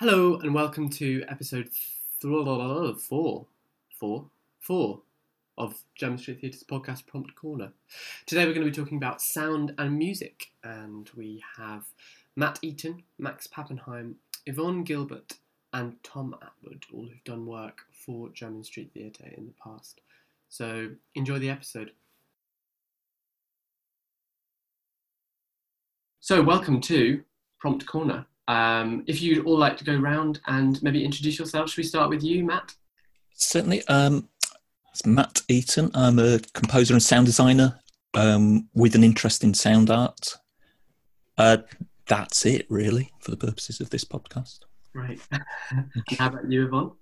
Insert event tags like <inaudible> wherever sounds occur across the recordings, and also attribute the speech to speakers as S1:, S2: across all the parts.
S1: Hello and welcome to episode th- four, four, four of German Street Theatre's podcast Prompt Corner. Today we're going to be talking about sound and music, and we have Matt Eaton, Max Pappenheim, Yvonne Gilbert, and Tom Atwood, all who've done work for German Street Theatre in the past. So enjoy the episode. So, welcome to Prompt Corner. Um, if you'd all like to go round and maybe introduce yourself, should we start with you, Matt?
S2: Certainly. Um, it's Matt Eaton. I'm a composer and sound designer um, with an interest in sound art. Uh, that's it, really, for the purposes of this podcast.
S1: Right. <laughs> How about you, Yvonne?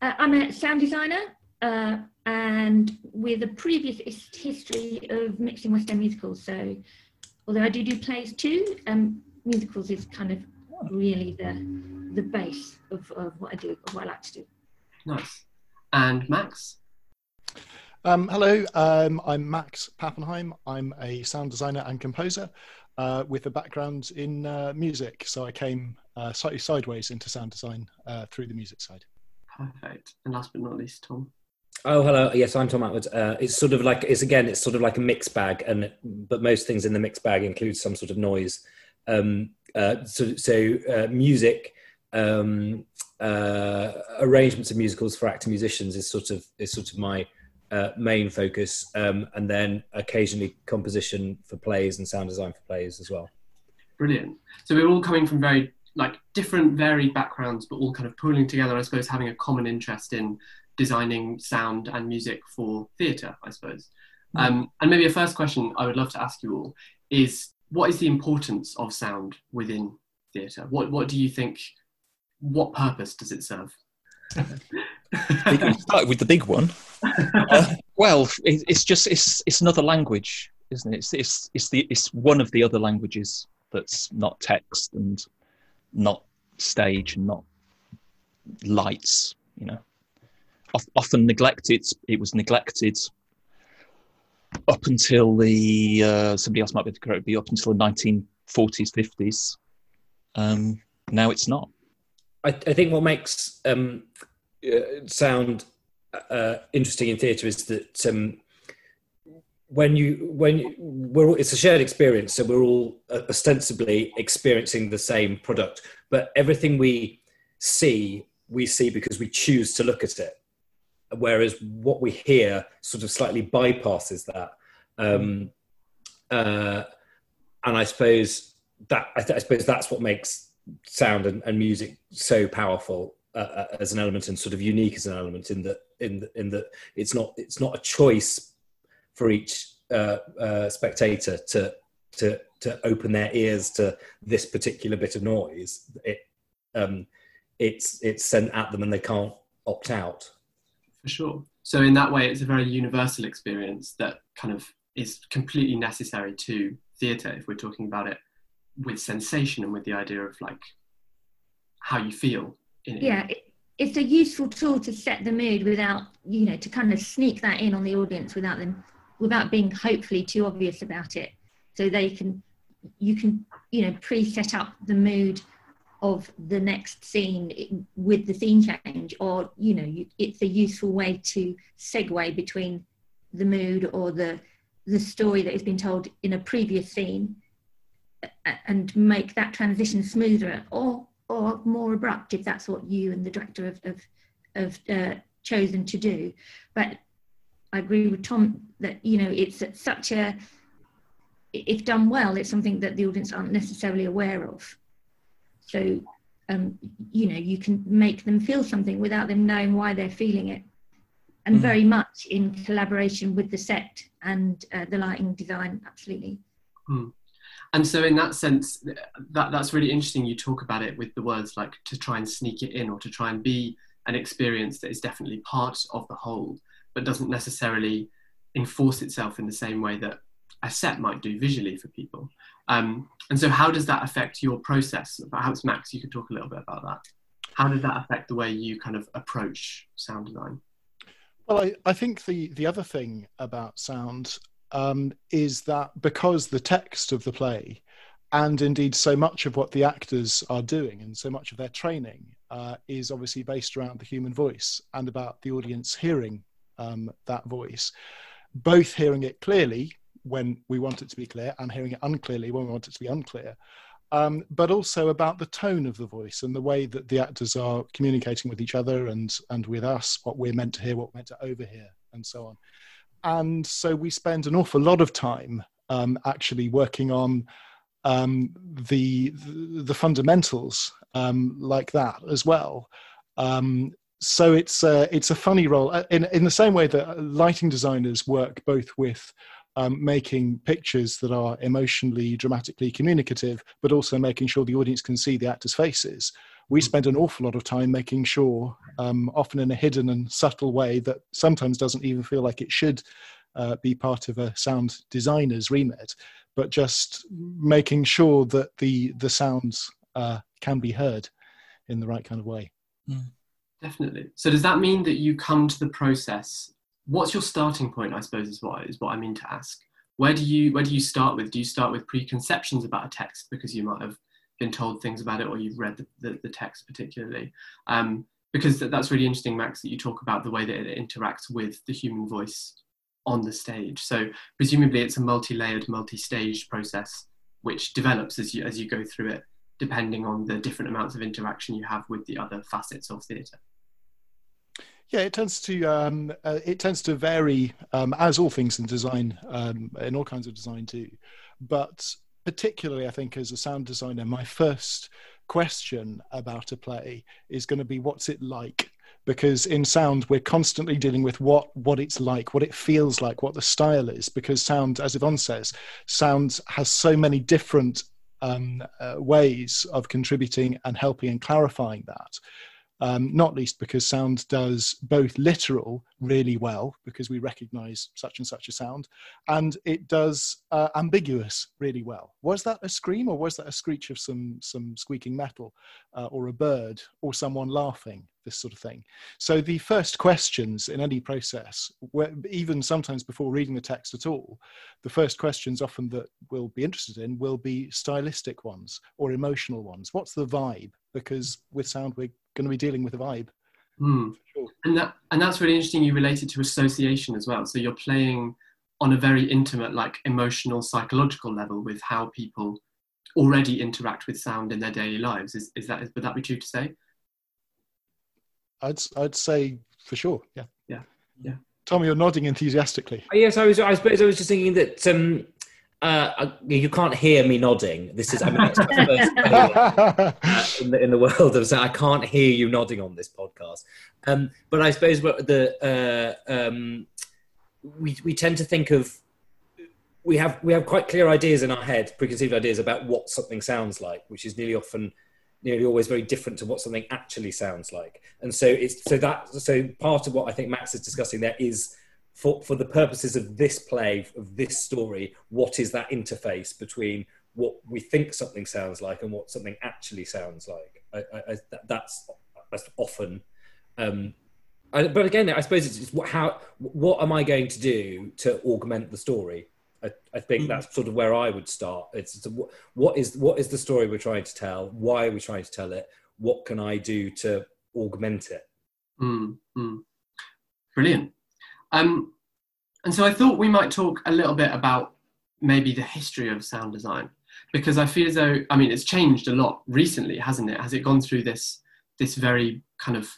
S3: Uh, I'm a sound designer uh, and with a previous history of mixing West End musicals. So, although I do do plays too, um, musicals is kind of really the the base of, of what I do, of what I like to do.
S1: Nice. And Max?
S4: Um, hello, um, I'm Max Pappenheim. I'm a sound designer and composer uh, with a background in uh, music. So I came uh, slightly sideways into sound design uh, through the music side.
S1: Perfect. And last but not least, Tom.
S5: Oh, hello. Yes, I'm Tom Atwood. Uh, it's sort of like it's again, it's sort of like a mixed bag, and but most things in the mixed bag include some sort of noise. Um, uh, so, so uh, music, um, uh, arrangements of musicals for actor musicians is sort of is sort of my uh, main focus, um, and then occasionally composition for plays and sound design for plays as well.
S1: Brilliant. So we're all coming from very like different, varied backgrounds, but all kind of pooling together, I suppose, having a common interest in designing sound and music for theatre, I suppose. Um, and maybe a first question I would love to ask you all is what is the importance of sound within theatre? What what do you think? What purpose does it serve? <laughs>
S2: Start with the big one. Uh, well, it, it's just it's it's another language, isn't it? It's it's it's the it's one of the other languages that's not text and not stage and not lights. You know, Of- often neglected. It was neglected up until the uh, somebody else might be correct. Be up until the nineteen forties, fifties. Um, now it's not.
S5: I, I think what makes um, uh, sound uh, interesting in theatre is that um, when you when you, we're all, it's a shared experience, so we're all uh, ostensibly experiencing the same product, but everything we see, we see because we choose to look at it. Whereas what we hear sort of slightly bypasses that, um, uh, and I suppose that I, th- I suppose that's what makes sound and, and music so powerful uh, uh, as an element and sort of unique as an element in that in the, in that it's not it's not a choice for each uh, uh, spectator to to to open their ears to this particular bit of noise. It um, it's it's sent at them and they can't opt out.
S1: For sure. So in that way, it's a very universal experience that kind of is completely necessary to theatre if we're talking about it with sensation and with the idea of like how you feel in it.
S3: Yeah, it's a useful tool to set the mood without, you know, to kind of sneak that in on the audience without them, without being hopefully too obvious about it. So they can, you can, you know, pre-set up the mood of the next scene with the scene change, or you know, it's a useful way to segue between the mood or the the story that has been told in a previous scene and make that transition smoother or or more abrupt if that's what you and the director have have, have uh, chosen to do. But i agree with tom that you know it's such a if done well it's something that the audience aren't necessarily aware of so um, you know you can make them feel something without them knowing why they're feeling it and
S2: Mhm.
S3: very much in collaboration with the set and uh, the lighting design absolutely
S1: And so, in that sense, that that's really interesting. You talk about it with the words like to try and sneak it in, or to try and be an experience that is definitely part of the whole, but doesn't necessarily enforce itself in the same way that a set might do visually for people. Um, and so, how does that affect your process? Perhaps Max, you could talk a little bit about that. How did that affect the way you kind of approach sound design?
S4: Well, I, I think the, the other thing about sound um, is that because the text of the play and indeed, so much of what the actors are doing and so much of their training uh, is obviously based around the human voice and about the audience hearing um, that voice, both hearing it clearly when we want it to be clear and hearing it unclearly when we want it to be unclear. Um, but also about the tone of the voice and the way that the actors are communicating with each other and and with us, what we're meant to hear, what we're meant to overhear, and so on. And so we spend an awful lot of time um, actually working on um, the the fundamentals um, like that as well. Um, so it's uh, it's a funny role uh, in in the same way that lighting designers work both with um, making pictures that are emotionally, dramatically communicative, but also making sure the audience can see the actors' faces. We hmm. spend an awful lot of time making sure, um, often in a hidden and subtle way, that sometimes doesn't even feel like it should uh, be part of a sound designer's remit, but just making sure that the the sounds uh, can be heard in the right kind of way.
S1: Mm. Definitely. So does that mean that you come to the process what's your starting point i suppose is what is what i mean to ask. Where do you where do you start with? Do you start with preconceptions about a text because you might have been told things about it or you've read the, the, the text particularly? Um, because that's really interesting max that you talk about the way that it interacts with the human voice on the stage. So presumably it's a multi-layered multi-staged process which develops as you as you go through it depending on the different amounts of interaction you have with the other facets of theatre
S4: yeah, it tends to um, uh, it tends to vary um, as all things in design, um, in all kinds of design too. But particularly, I think as a sound designer, my first question about a play is going to be what's it like? Because in sound we're constantly dealing with what what it's like what it feels like what the style is. Because sound as yvonne says sound has so many different um, uh, ways of contributing and helping and clarifying that um, not least because sound does both literal really well because we recognize such and such a sound and it does uh, ambiguous really well. Was that a scream or was that a screech of some some squeaking metal uh, or a bird or someone laughing this sort of thing? So the first questions in any process even sometimes before reading the text at all the first questions often that we'll be interested in will be stylistic ones or emotional ones. What's the vibe? Because with sound we're going to be dealing with a vibe.
S1: Mm. Sure. And that and that's really interesting. You related to association as well. So you're playing on a very intimate, like emotional, psychological level with how people already interact with sound in their daily lives. Is is that would that be true to say?
S4: I'd I'd say for sure. Yeah.
S1: Yeah. Yeah.
S4: Tommy, you're nodding enthusiastically.
S5: Yes, I was. I suppose I was just thinking that um, uh, you can't hear me nodding. This is, I mean, my first <laughs> uh, in, the, in the world of so I can't hear you nodding on this podcast. Um, but I suppose the uh, um, we we tend to think of we have we have quite clear ideas in our head, preconceived ideas about what something sounds like, which is nearly often nearly always very different to what something actually sounds like. And so it's so that so part of what I think Max is discussing there is for, for the purposes of this play, of this story, what is that interface between what we think something sounds like and what something actually sounds like? I, I, I, that's, that's often. Um, but again, I suppose it's, what, how, what am I going to do to augment the story? I, think mm. that's sort of where I would start. It's, it's a, what is what is the story we're trying to tell? Why are we trying to tell it? What can I do to augment it?
S1: Mm, mm. Brilliant. Um, and so I thought we might talk a little bit about maybe the history of sound design because I feel as though I mean it's changed a lot recently, hasn't it? Has it gone through this this very kind of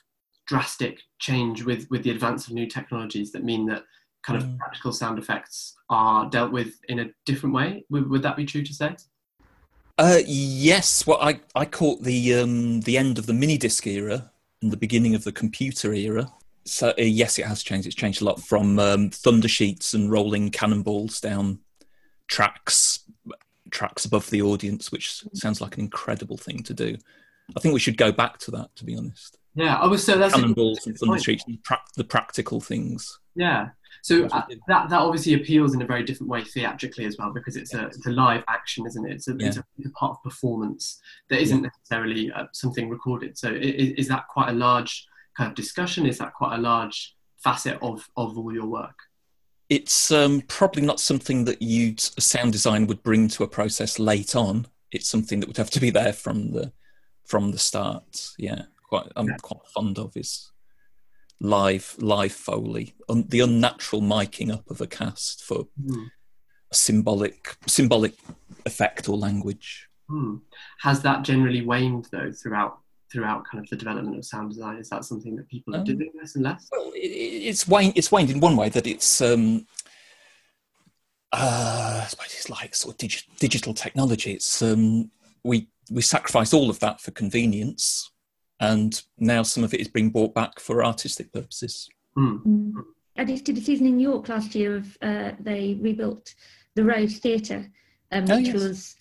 S1: drastic change with with the advance of new technologies that mean that kind of mm. practical sound effects are dealt with in a different way? Would, would that be true to say?
S2: Uh, yes. Well, I I caught the um, the end of the mini disc era and the beginning of the computer era so uh, yes, it has changed. It's changed a lot from um, thunder sheets and rolling cannonballs down tracks, tracks above the audience, which sounds like an incredible thing to do. I think we should go back to that, to be honest.
S1: Yeah, I was so that's
S2: cannonballs and thunder sheets, and pra- the practical things.
S1: Yeah, so uh, that that obviously appeals in a very different way theatrically as well because it's a it's a live action, isn't it? It's a, yeah. it's a, it's a part of performance that isn't yeah. necessarily uh, something recorded. So is, is that quite a large kind of discussion? Is that quite a large facet of, of all your work?
S2: It's um, probably not something that you sound design would bring to a process late on. it's something that would have to be there from the from the start. Yeah, quite I'm quite fond of is live live foley, un, the unnatural miking up of a cast for
S1: Hmm.
S2: a symbolic symbolic effect or language.
S1: Hmm. Has that generally waned though throughout throughout kind of the development of sound design? Is that something that people are
S2: Um,
S1: doing less and less?
S2: Well, it, it- it's waned. It's waned in one way that it's. Um, uh, I suppose it's like sort of digi- digital technology. It's um, we we sacrifice all of that for convenience, and now some of it is being brought back for artistic purposes.
S1: Hmm.
S3: Mm. I just did a season in York last year of uh, they rebuilt the Rose Theatre, um,
S2: Oh,
S3: which
S2: yes.
S3: was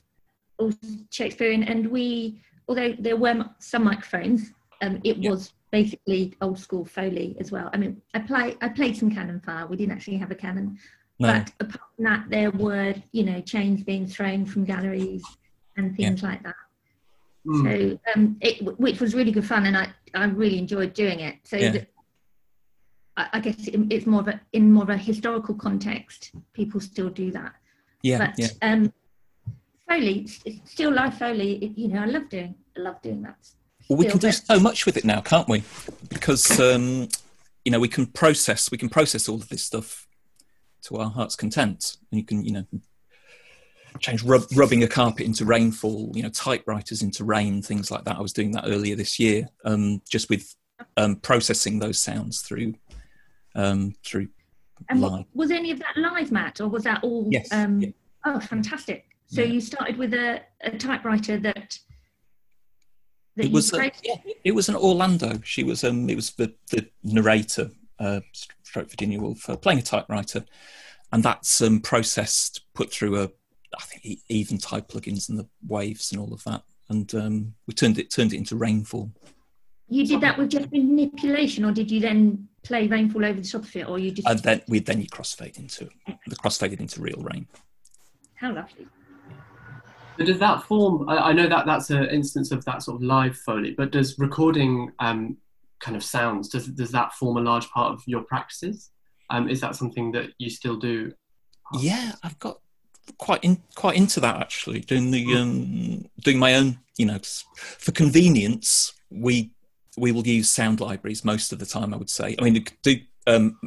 S3: all Shakespearean, and we, although there were some microphones, um, it
S2: Yeah.
S3: was basically old school Foley as well. I mean, I play I played some cannon fire. We didn't actually have a cannon,
S2: No,
S3: but apart from that, there were you know chains being thrown from galleries and things like that.
S1: Hmm.
S3: So um, it, which was really good fun, and I, I really enjoyed doing it. So
S2: Yeah.
S3: that, I, I guess it, it's more of a in more of a historical context. People still do that,
S2: yeah,
S3: but
S2: yeah.
S3: um, Foley, still live Foley. You know, I love doing, I love doing that.
S2: Well, we can do so much with it now, can't we? Because um, you know we can process we can process all of this stuff to our heart's content, and you can you know change rub, rubbing a carpet into rainfall, you know typewriters into rain, things like that. I was doing that earlier this year, um, just with um, processing those sounds through um, through
S3: And
S2: live.
S3: was any of that live, Matt, or was that all?
S2: Yes,
S3: Um,
S2: yeah.
S3: Oh, fantastic! So
S2: Yeah.
S3: you started with a, a typewriter that. that
S2: It
S3: you
S2: was a, yeah, it was an Orlando. She was um, it was the the narrator, uh, stroke Virginia Woolf, uh, playing a typewriter, and that's um, processed, put through a, I think even type plugins and the waves and all of that, and um, we turned it turned it into rainfall.
S3: You did that with just manipulation, or did you then play rainfall over the top of it, or you just
S2: And then we then you crossfade into the crossfaded into real rain.
S3: how lovely?
S1: But does that form? I, I know that that's an instance of that sort of live foley, but does recording um, kind of sounds does does that form a large part of your practices? Um, is that something that you still do?
S2: Yeah, I've got quite in, quite into that actually. Doing the um, doing my own, you know, for convenience, we we will use sound libraries most of the time. I would say. I mean, do um,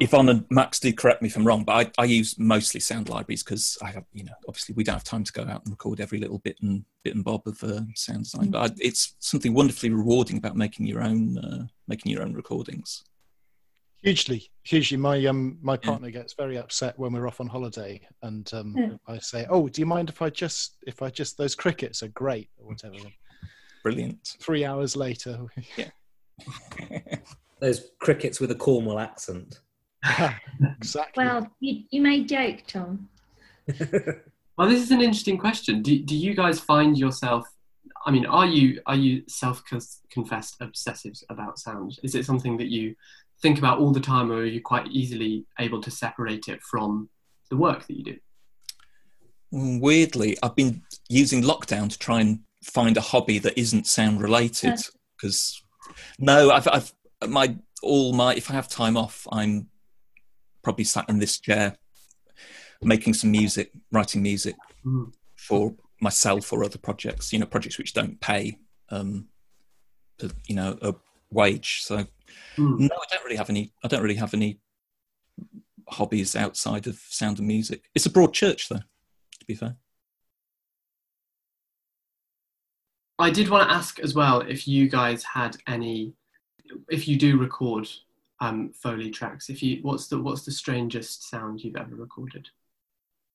S2: Yvonne and Max do correct me if I'm wrong, but I, I use mostly sound libraries because I have, you know, obviously we don't have time to go out and record every little bit and bit and bob of uh, sound design. But I, it's something wonderfully rewarding about making your own uh, making your own recordings.
S4: Hugely, hugely. My um, my partner gets very upset when we're off on holiday, and um,
S3: Yeah.
S4: I say, "Oh, do you mind if I just if I just those crickets are great or whatever."
S2: Brilliant.
S4: Three hours later, yeah. <laughs>
S5: Those crickets with a Cornwall accent. <laughs>
S4: exactly.
S3: Well, you, you made joke, Tom. <laughs>
S1: Well, this is an interesting question. Do, do you guys find yourself? I mean, are you are you self-confessed obsessives about sound? Is it something that you think about all the time, or are you quite easily able to separate it from the work that you do?
S2: Mm, weirdly, I've been using lockdown to try and find a hobby that isn't sound related. Because no, I've, I've my all my if I have time off, I'm probably sat in this chair making some music, writing music
S1: Mm.
S2: for myself or other projects. You know, projects which don't pay, um, to, you know, a wage. So
S1: Mm.
S2: no, I don't really have any. I don't really have any hobbies outside of sound and music. It's a broad church, though. To be fair.
S1: I did want to ask as well if you guys had any, if you do record um, Foley tracks, if you what's the what's the strangest sound you've ever recorded?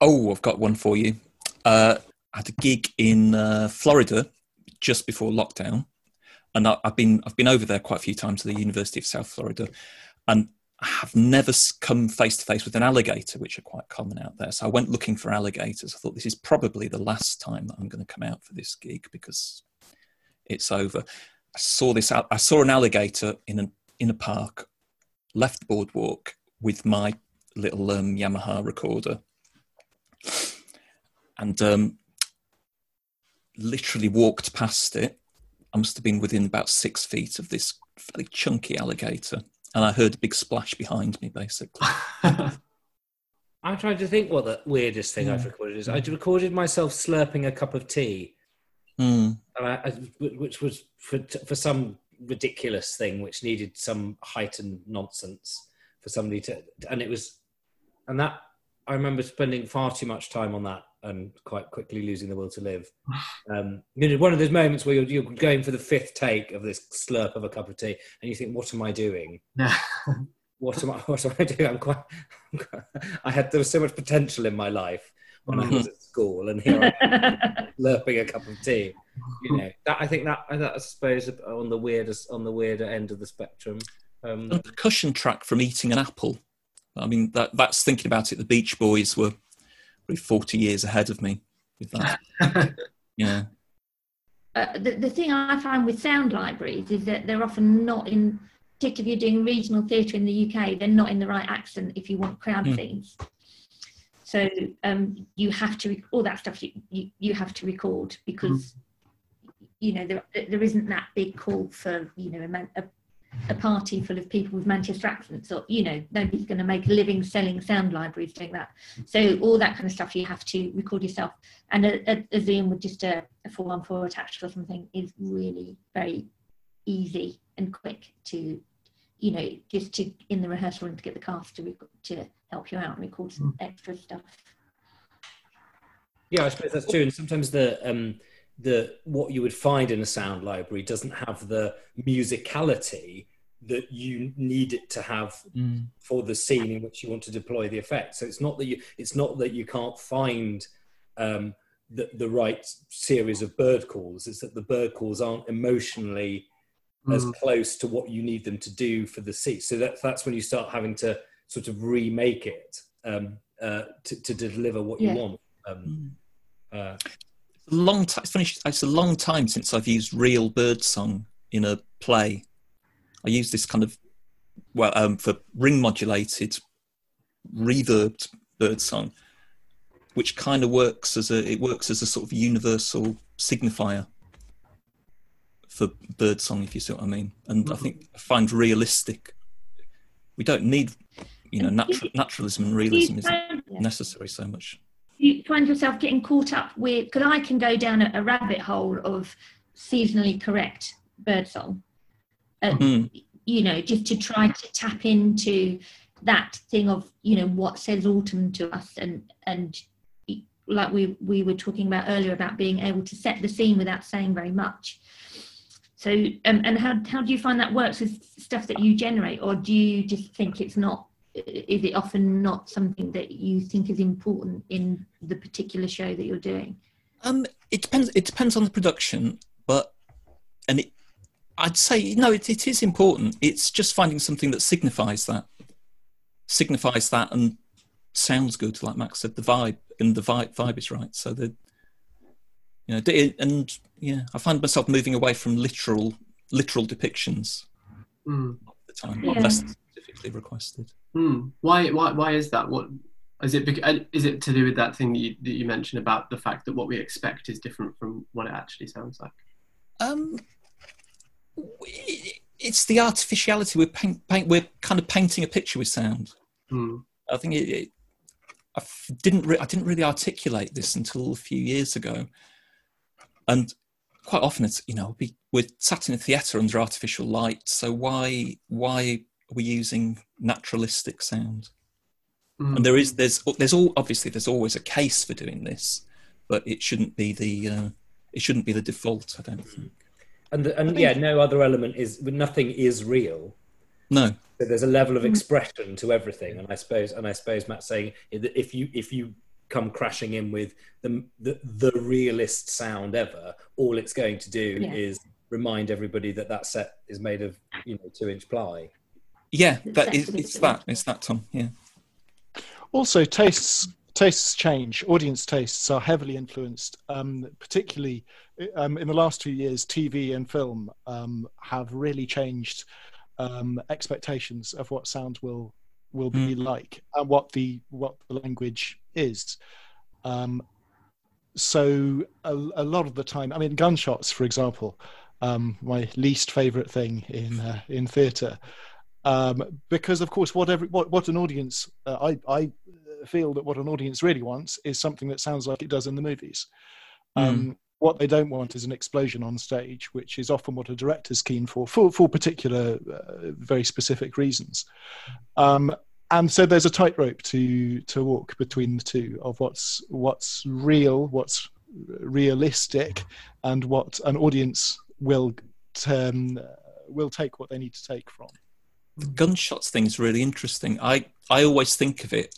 S2: Oh, I've got one for you. Uh, I had a gig in uh, Florida just before lockdown, and I, I've been I've been over there quite a few times to the University of South Florida, and I have never come face to face with an alligator, which are quite common out there. So I went looking for alligators. I thought this is probably the last time that I'm going to come out for this gig because it's over. I saw this. I saw an alligator in a in a park, left the boardwalk with my little um, Yamaha recorder, and um, literally walked past it. I must have been within about six feet of this fairly chunky alligator, and I heard a big splash behind me, basically. <laughs> <laughs>
S5: I'm trying to think what the weirdest thing I've recorded is. I recorded myself slurping a cup of tea,
S2: Mm.
S5: and I, I, which was for, for some ridiculous thing which needed some heightened nonsense for somebody to, and it was, and that I remember spending far too much time on that and quite quickly losing the will to live. <sighs> Um, you know, one of those moments where you're, you're going for the fifth take of this slurp of a cup of tea, and you think, "What am I doing? <laughs> What am I? What am I doing? I'm quite. I'm quite I had there was so much potential in my life when I was at school, and here I am <laughs> slurping a cup of tea. You know, that I think that, that I suppose on the weirdest on the weirder end of the spectrum. Um,
S2: A percussion track from Eating an Apple. I mean, that that's thinking about it. The Beach Boys were probably 40 years ahead of me with that. <laughs> Yeah.
S3: uh, the, the thing I find with sound libraries is that they're often not in, particularly if you're doing regional theatre in the UK, they're not in the right accent if you want crowd scenes. So um, you have to, all that stuff you, you, you have to record because, you know, there, there isn't that big call for, you know, a, a, a party full of people with Manchester accents or, you know, nobody's going to make a living selling sound libraries doing that. So all that kind of stuff you have to record yourself and a, a, a Zoom with just a, a 414 attached or something is really very easy and quick to, you know, just to in the rehearsal room to get the cast to rec- to help you out and record some extra stuff.
S5: Yeah, I suppose that's true. And sometimes the um, the what you would find in a sound library doesn't have the musicality that you need it to have
S2: Mm.
S5: for the scene in which you want to deploy the effect. So it's not that you it's not that you can't find um, the the right series of bird calls. It's that the bird calls aren't emotionally as
S1: Mm.
S5: close to what you need them to do for the scene. So that, that's when you start having to sort of remake it um, uh, to, to deliver what you want. Um, uh,
S2: It's a long time. It's funny. It's a long time since I've used real bird song in a play. I use this kind of well um, for ring modulated, reverbed bird song, which kind of works as a it works as a sort of universal signifier for bird song, if you see what I mean. And I think I find realistic. We don't need, you know, natural, naturalism and realism isn't necessary so much.
S3: You find yourself getting caught up with, because I can go down a, a rabbit hole of seasonally correct birdsong. Uh,
S2: Mm.
S3: you know, just to try to tap into that thing of, you know, what says autumn to us and, and like we, we were talking about earlier about being able to set the scene without saying very much. So, um, and how, how do you find that works with stuff that you generate or do you just think it's not, is it often not something that you think is important in the particular show that you're doing?
S2: Um, it depends. It depends on the production, but and it, I'd say no. It, it is important. It's just finding something that signifies that, signifies that, and sounds good. Like Max said, the vibe and the vibe vibe is right. So the, you know, and yeah, I find myself moving away from literal literal depictions
S1: Mm.
S2: All the time,
S3: Yeah.
S2: unless specifically requested.
S1: Mm. Why, why, why is that? What is it? bec- Is it to do with that thing that you, that you mentioned about the fact that what we expect is different from what it actually sounds like?
S2: Um, we- it's the artificiality. We're paint, paint, we're kind of painting a picture with sound.
S1: Mm.
S2: I think it, it I f- didn't re- I didn't really articulate this until a few years ago, and quite often it's you know we, we're sat in a theatre under artificial light, so why why are we using naturalistic sound?
S1: Mm.
S2: And there is there's there's all obviously there's always a case for doing this, but it shouldn't be the uh, it shouldn't be the default. I don't think.
S5: and the, and yeah, no other element is nothing is real.
S2: No,
S5: So there's a level of expression to everything, and I suppose and I suppose Matt's saying if you if you come crashing in with the the, the realist sound ever, all it's going to do
S3: Yeah.
S5: is remind everybody that that set is made of you know two inch ply.
S2: yeah,
S3: It's
S2: that is it's that it's that Tom. Yeah.
S4: Also, tastes tastes change. Audience tastes are heavily influenced, um, particularly um, in the last two years. TV and film um, have really changed um, expectations of what sound will will be like and what the what the language is. Um, so a, a lot of the time, I mean, gunshots, for example, um, my least favorite thing in uh, in theatre um, because of course what every what, what an audience uh, I, I feel that what an audience really wants is something that sounds like it does in the movies.
S2: Mm.
S4: Um, what they don't want is an explosion on stage, which is often what a director's keen for, for, for particular, uh, very specific reasons. And so there's a tightrope to to walk between the two of what's what's real, what's realistic, and what an audience will um, will take what they need to take from.
S2: The gunshots thing is really interesting. I, I always think of it,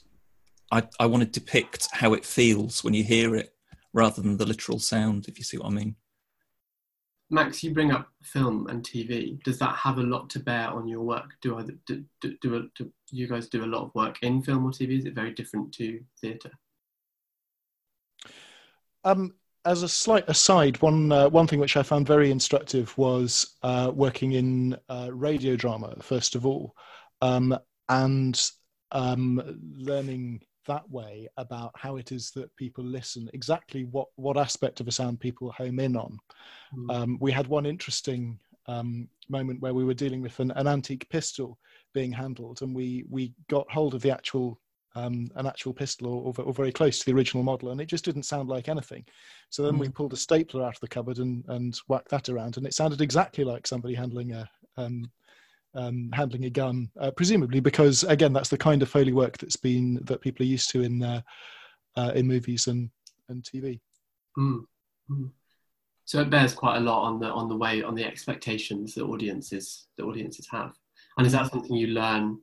S2: I, I want to depict how it feels when you hear it rather than the literal sound, if you see what I mean.
S1: Max, you bring up film and TV. Does that have a lot to bear on your work? Do, I, do, do, do, do you guys do a lot of work in film or TV? Is it very different to theatre?
S4: Um, as a slight aside, one uh, one thing which I found very instructive was uh, working in uh, radio drama first of all, um, and um, learning that way about how it is that people listen, exactly what what aspect of a sound people home in on.
S1: Mm.
S4: Um, we had one interesting um, moment where we were dealing with an, an antique pistol being handled, and we we got hold of the actual um, an actual pistol or, or, very close to the original model, and it just didn't sound like anything. So then mm. we pulled a stapler out of the cupboard and, and whacked that around, and it sounded exactly like somebody handling a um, um, handling a gun, uh, presumably because again that's the kind of foley work that's been that people are used to in uh, uh, in movies and and TV.
S1: Mm. Mm. So it bears quite a lot on the on the way on the expectations that audiences the audiences have, and is that something you learn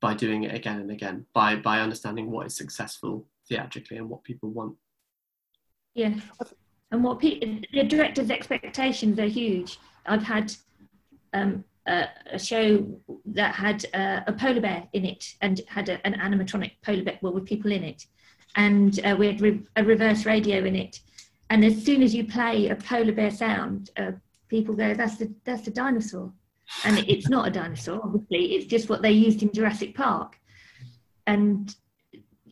S1: by doing it again and again by by understanding what is successful theatrically and what people want
S3: yeah and what pe- the director's expectations are huge i've had um, a, a, show that had uh, a polar bear in it and had a, an animatronic polar bear well with people in it. And uh, we had re- a reverse radio in it. And as soon as you play a polar bear sound uh, people go that's the that's the dinosaur. And it's not a dinosaur obviously. It's just what they used in jurassic park. And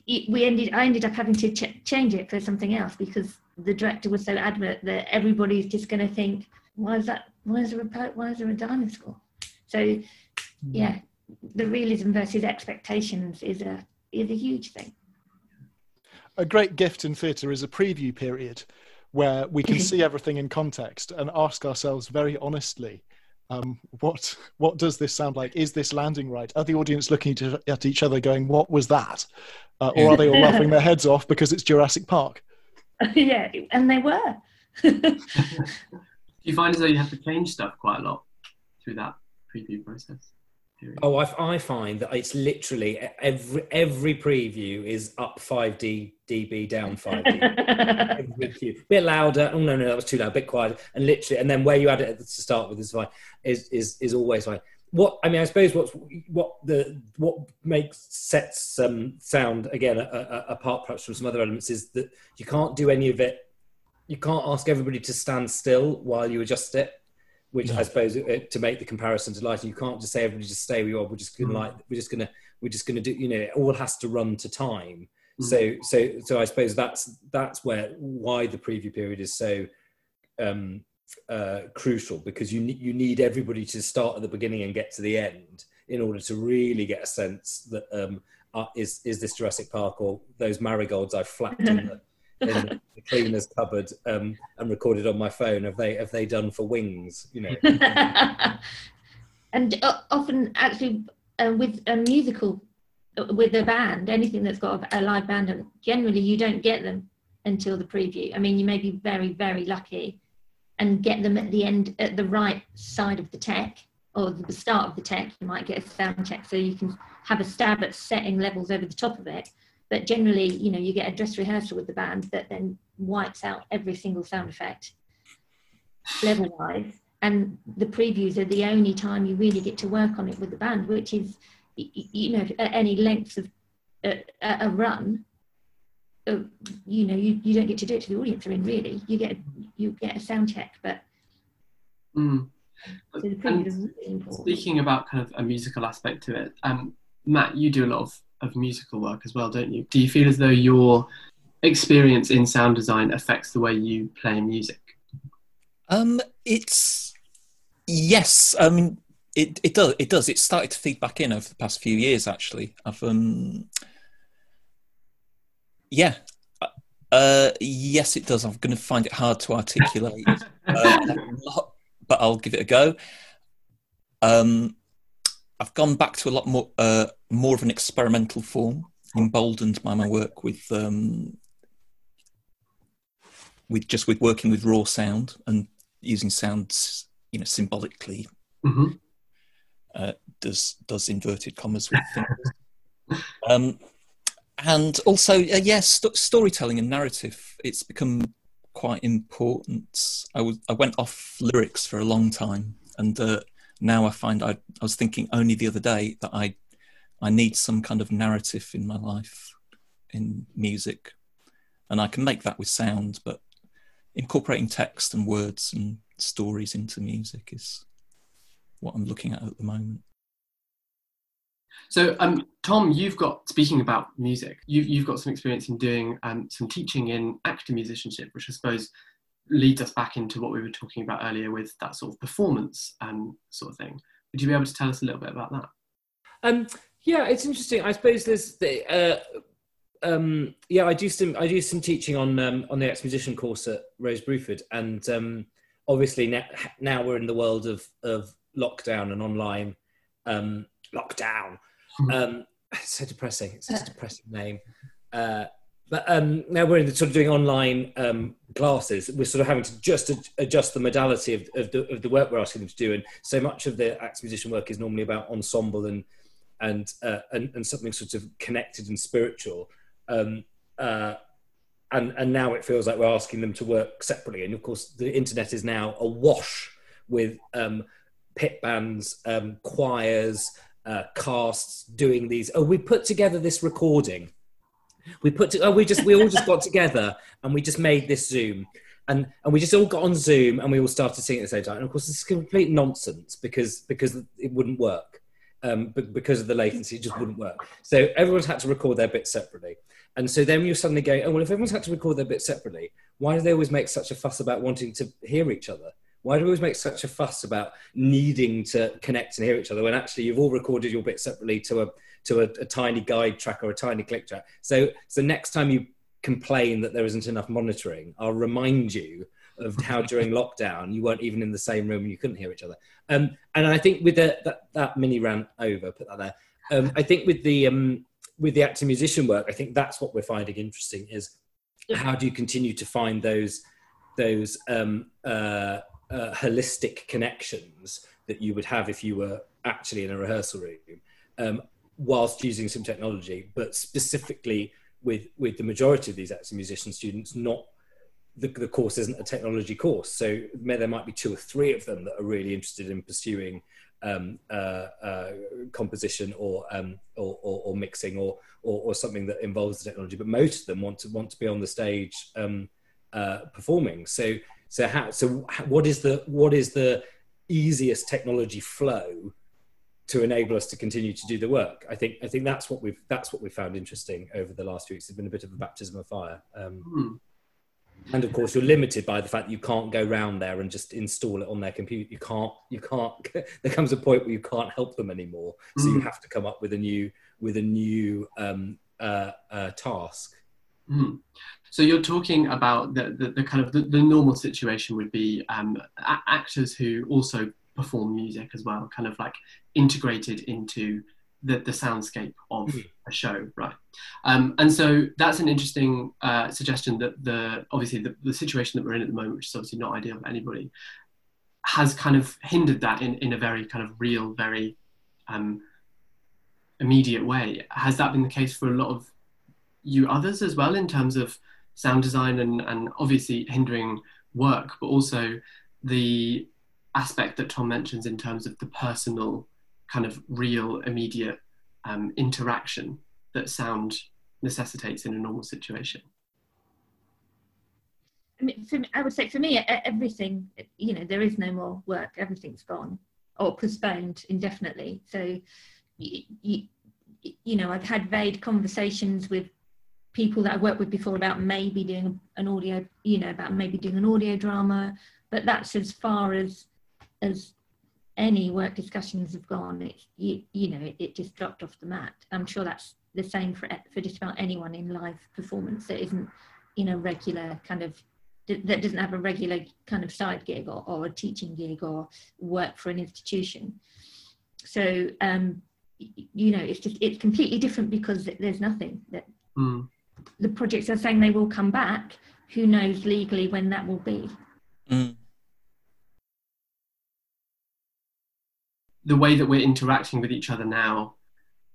S3: it, we ended i ended up having to ch- change it for something else because the director was so adamant that everybody's just going to think why is that why is there a why is a dinosaur so yeah the realism versus expectations is a is a huge thing
S4: a great gift in theatre is a preview period where we can <laughs> see everything in context and ask ourselves very honestly um, what what does this sound like? Is this landing right? Are the audience looking to, at each other, going, "What was that?" Uh, or are they all laughing their heads off because it's Jurassic Park? <laughs>
S3: yeah, and they were. <laughs>
S1: Do you find as though you have to change stuff quite a lot through that preview process?
S5: Period? Oh, I, I find that it's literally every every preview is up five D dB, down five dB. <laughs> bit louder. Oh no, no, that was too loud. A bit quiet, and literally, and then where you add it to start with is fine. Is is is always fine. What I mean, I suppose what's what the what makes sets um, sound again a, a, apart perhaps from some other elements is that you can't do any of it. You can't ask everybody to stand still while you adjust it which I suppose uh, to make the comparison to lighting, you can't just say everybody just stay where you are. We're just gonna mm. like we're just gonna we're just gonna do you know it all has to run to time. Mm. So so so I suppose that's that's where why the preview period is so um, uh, crucial because you need you need everybody to start at the beginning and get to the end in order to really get a sense that um, uh, is is this Jurassic Park or those marigolds I've flapped in <laughs> the in the cleaner's cupboard um, and recorded on my phone. Have they have they done for wings? You know. <laughs>
S3: and uh, often, actually, uh, with a musical, uh, with a band, anything that's got a live band, and generally you don't get them until the preview. I mean, you may be very very lucky and get them at the end at the right side of the tech or the start of the tech. You might get a sound check so you can have a stab at setting levels over the top of it but generally, you know, you get a dress rehearsal with the band that then wipes out every single sound effect level wise. And the previews are the only time you really get to work on it with the band, which is, you know, at any length of a, a run, uh, you know, you, you don't get to do it to the audience are in really. You get you get a sound check, but
S1: mm. so really Speaking about kind of a musical aspect to it, um, Matt, you do a lot of of musical work as well, don't you? Do you feel as though your experience in sound design affects the way you play music?
S2: Um, it's yes. I mean, it it does. It does. It started to feed back in over the past few years. Actually, I've um, Yeah. Uh, yes, it does. I'm going to find it hard to articulate, uh, <laughs> but I'll give it a go. Um, I've gone back to a lot more uh, more of an experimental form, emboldened by my work with um, with just with working with raw sound and using sounds, you know, symbolically. Mm-hmm. Uh, does does inverted commas with things. <laughs> um, and also, uh, yes, st- storytelling and narrative. It's become quite important. I was I went off lyrics for a long time, and uh, now I find I, I was thinking only the other day that I I need some kind of narrative in my life in music, and I can make that with sound, but incorporating text and words and stories into music is what I'm looking at at the moment.
S1: So, um, Tom, you've got speaking about music. You've you've got some experience in doing um, some teaching in actor musicianship, which I suppose leads us back into what we were talking about earlier with that sort of performance um, sort of thing. Would you be able to tell us a little bit about that?
S5: Um, yeah, it's interesting. I suppose there's the, uh, um, yeah, I do some I do some teaching on um, on the exposition course at Rose Bruford, and um, obviously now, now we're in the world of of lockdown and online um, lockdown. Mm-hmm. Um, so depressing. It's such a depressing name. Uh, but um, now we're the, sort of doing online um, classes. We're sort of having to just adjust the modality of, of, the, of the work we're asking them to do. And so much of the musician work is normally about ensemble and and uh, and, and, something sort of connected and spiritual. Um, uh, and and now it feels like we're asking them to work separately. And of course, the internet is now awash with um, pit bands, um, choirs, uh, casts doing these. Oh, we put together this recording we put to, oh, we just we all just got together <laughs> and we just made this Zoom. And, and we just all got on Zoom and we all started singing at the same time. And of course, it's complete nonsense because because it wouldn't work um, because of the latency. It just wouldn't work. So everyone's had to record their bits separately. And so then you're suddenly going, oh well, if everyone's had to record their bits separately, why do they always make such a fuss about wanting to hear each other? Why do we always make such a fuss about needing to connect and hear each other when actually you've all recorded your bits separately to a to a, a tiny guide track or a tiny click track. So, so next time you complain that there isn't enough monitoring, I'll remind you of how during lockdown you weren't even in the same room and you couldn't hear each other. Um, and I think with the, that, that mini rant over, put that there. Um, I think with the um, with the actor musician work, I think that's what we're finding interesting is how do you continue to find those those um, uh, uh, holistic connections that you would have if you were actually in a rehearsal room. Um, whilst using some technology, but specifically with with the majority of these acting musician students, not the, the course isn't a technology course. So there might be two or three of them that are really interested in pursuing um, uh, uh, composition or, um, or, or, or, mixing or, or, or, something that involves the technology. But most of them want to want to be on the stage um, uh, performing. So so how so what is the what is the easiest technology flow to enable us to continue to do the work. I think I think that's what we've that's what we found interesting over the last few weeks. It's been a bit of a baptism of fire. Um, mm. And of course, you're limited by the fact that you can't go round there and just install it on their computer. You can't. You can't. <laughs> there comes a point where you can't help them anymore. So mm. you hmm. have to come up with a new with a new um, uh, uh, task.
S1: Mm. So you're talking about the, the, the kind of the, the, normal situation would be um, actors who also perform music as well, kind of like integrated into the, the soundscape of hmm. a show, right? Um, and so that's an interesting uh, suggestion that the obviously the, the situation that we're in at the moment, which is obviously not ideal for anybody, has kind of hindered that in, in a very kind of real, very um, immediate way. Has that been the case for a lot of you others as well in terms of sound design and, and obviously hindering work, but also the aspect that Tom mentions in terms of the personal, kind of real, immediate um, interaction that sound necessitates in a normal situation?
S3: I, mean, me, I would say for me, everything, you know, there is no more work, everything's gone or postponed indefinitely. So, you, you, you know, I've had vague conversations with people that I've worked with before about maybe doing an audio, you know, about maybe doing an audio drama, but that's as far as as any work discussions have gone, it's you, you know it, it, just dropped off the mat. I'm sure that's the same for for just about anyone in live performance that isn't in a regular kind of that doesn't have a regular kind of side gig or, or a teaching gig or work for an institution. So um, you know, it's just it's completely different because there's nothing that mm. the projects are saying they will come back. Who knows legally when that will be? Mm.
S1: The way that we're interacting with each other now,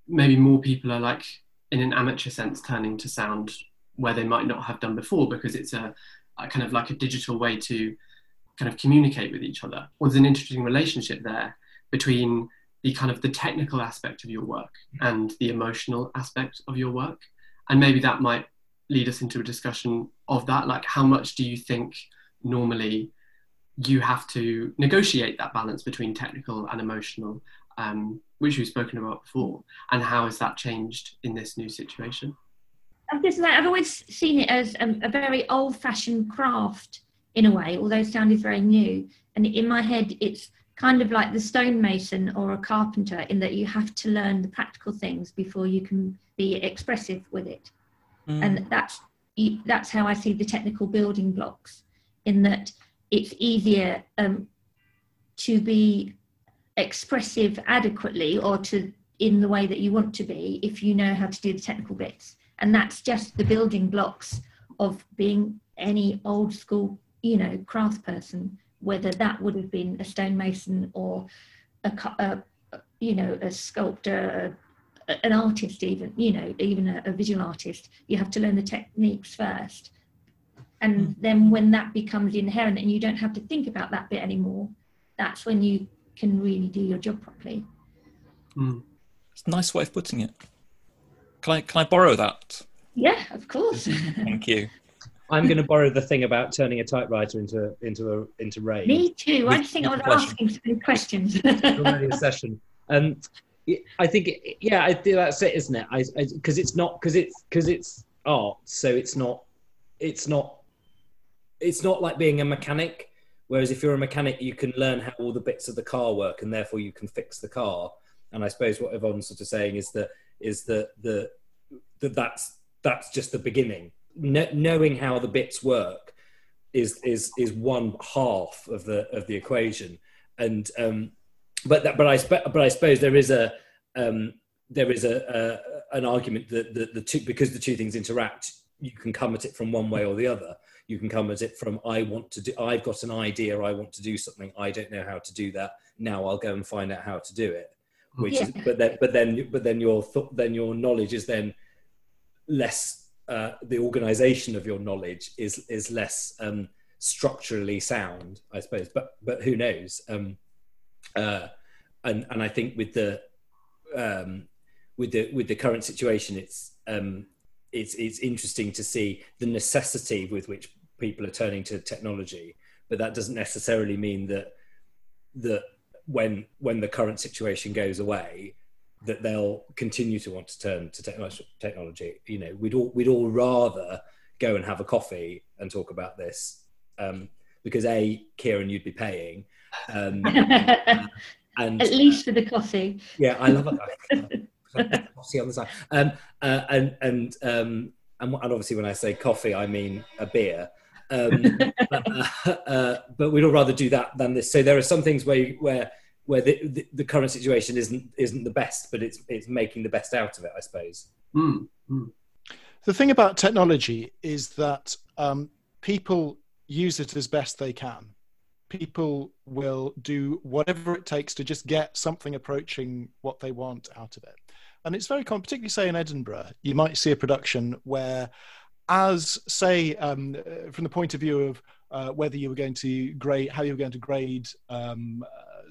S1: maybe more people are like in an amateur sense turning to sound where they might not have done before because it's a, a kind of like a digital way to kind of communicate with each other. Well, there's an interesting relationship there between the kind of the technical aspect of your work and the emotional aspect of your work and maybe that might lead us into a discussion of that like how much do you think normally you have to negotiate that balance between technical and emotional um, which we've spoken about before. And how has that changed in this new situation?
S3: I've, just, like, I've always seen it as a, a very old-fashioned craft in a way although sound is very new. And in my head it's kind of like the stonemason or a carpenter in that you have to learn the practical things before you can be expressive with it. Mm. and that's that's how i see the technical building blocks in that it's easier um, to be expressive adequately or to in the way that you want to be if you know how to do the technical bits. And that's just the building blocks of being any old school you know craft person whether that would have been a stonemason or a, a you know a sculptor an artist even you know even a, a, visual artist. You have to learn the techniques first and mm. then when that becomes inherent and you don't have to think about that bit anymore that's when you can really do your job properly
S2: mm. it's a nice way of putting it can i can i borrow that
S3: yeah of course <laughs>
S2: thank you
S5: I'm going to borrow the thing about turning a typewriter into into a into Ray.
S3: Me too. I think I was asking some questions. a
S5: session. Um, I think, yeah, I think that's it, isn't it? I because it's not because it's because it's art, so it's not it's not it's not like being a mechanic. Whereas if you're a mechanic, you can learn how all the bits of the car work, and therefore you can fix the car. And I suppose what Yvonne's sort of saying is that is that the that that's that's just the beginning knowing how the bits work is is is one half of the of the equation and um but that but i but i suppose there is a um there is a, a an argument that the, the two because the two things interact you can come at it from one way or the other you can come at it from i want to do i've got an idea i want to do something i don't know how to do that now i'll go and find out how to do it which yeah. is but then but then but then your th- then your knowledge is then less uh, the organization of your knowledge is is less um, structurally sound, I suppose. But but who knows? Um, uh, and and I think with the um, with the with the current situation, it's um, it's it's interesting to see the necessity with which people are turning to technology. But that doesn't necessarily mean that that when when the current situation goes away, that they'll continue to want to turn to technology. You know, we'd all we'd all rather go and have a coffee and talk about this um, because a Kieran, you'd be paying, um, <laughs>
S3: and at least for the coffee.
S5: Yeah, I love it. <laughs> coffee on the side, um, uh, and and um, and obviously when I say coffee, I mean a beer. Um, <laughs> uh, uh, but we'd all rather do that than this. So there are some things where where where the, the, the, current situation isn't isn't the best, but it's it's making the best out of it, I suppose. Mm,
S4: mm. The thing about technology is that um, people use it as best they can. People will do whatever it takes to just get something approaching what they want out of it. And it's very common, particularly say in Edinburgh, you might see a production where, as say, um, from the point of view of uh, whether you were going to grade, how you were going to grade um,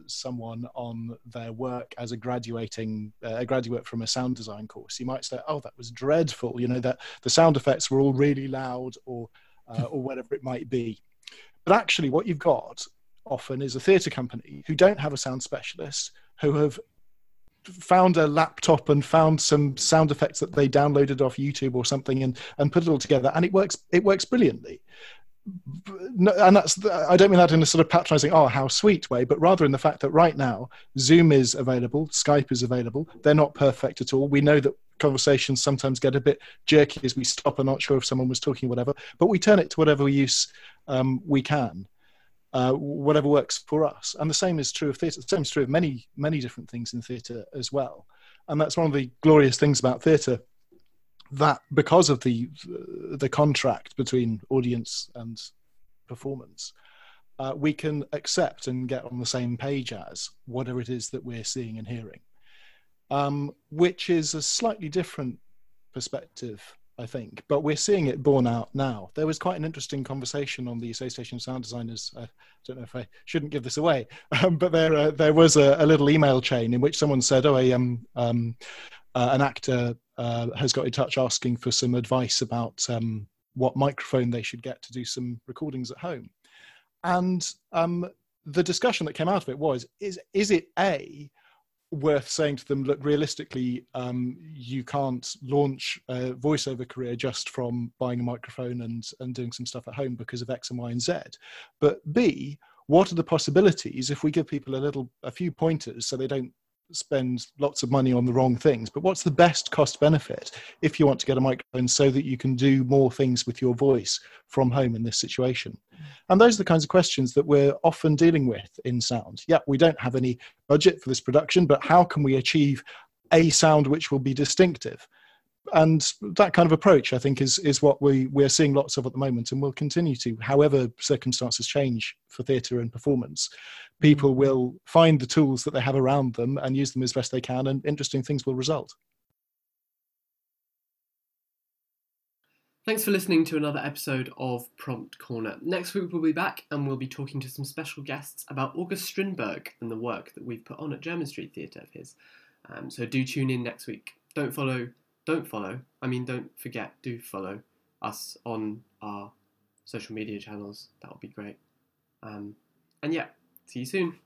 S4: someone on their work as a graduating uh, a graduate from a sound design course you might say oh that was dreadful you know that the sound effects were all really loud or uh, or whatever it might be. But actually what you've got often is a theatre company who don't have a sound specialist who have found a laptop and found some sound effects that they downloaded off YouTube or something and and put it all together and it works it works brilliantly no, and that's I don't mean that in a sort of patronizing, oh, how sweet way, but rather in the fact that right now Zoom is available, Skype is available. They're not perfect at all. We know that conversations sometimes get a bit jerky as we stop and not sure if someone was talking, whatever. But we turn it to whatever use um, we can, uh, whatever works for us. And the same is true of theatre. The same is true of many, many different things in theatre as well. And that's one of the glorious things about theatre that because of the the contract between audience and performance, uh, we can accept and get on the same page as whatever it is that we're seeing and hearing, um, which is a slightly different perspective, I think. But we're seeing it borne out now. There was quite an interesting conversation on the Association of Sound Designers. I don't know if I shouldn't give this away, <laughs> um, but there uh, there was a, a, little email chain in which someone said, "Oh, a, um, um, uh, an actor uh, has got in touch asking for some advice about um, what microphone they should get to do some recordings at home. And um, the discussion that came out of it was: is is it a worth saying to them, look, realistically, um, you can't launch a voiceover career just from buying a microphone and, and doing some stuff at home because of X and Y and Z. But B, what are the possibilities if we give people a little, a few pointers so they don't spend lots of money on the wrong things, but what's the best cost benefit if you want to get a microphone so that you can do more things with your voice from home in this situation? And those are the kinds of questions that we're often dealing with in sound. Yeah, we don't have any budget for this production, but how can we achieve a sound which will be distinctive? And that kind of approach, I think, is is what we we're seeing lots of at the moment, and will continue to, however circumstances change for theatre and performance. People mm. will find the tools that they have around them and use them as best they can, and interesting things will result.
S1: Thanks for listening to another episode of Prompt Corner. Next week we'll be back and we'll be talking to some special guests about August Strindberg and the work that we've put on at Jermyn Street Theatre of his. Um, so do tune in next week. Don't follow don't follow, I mean, don't forget, do follow us on our social media channels. That would be great. Um, and yeah, see you soon.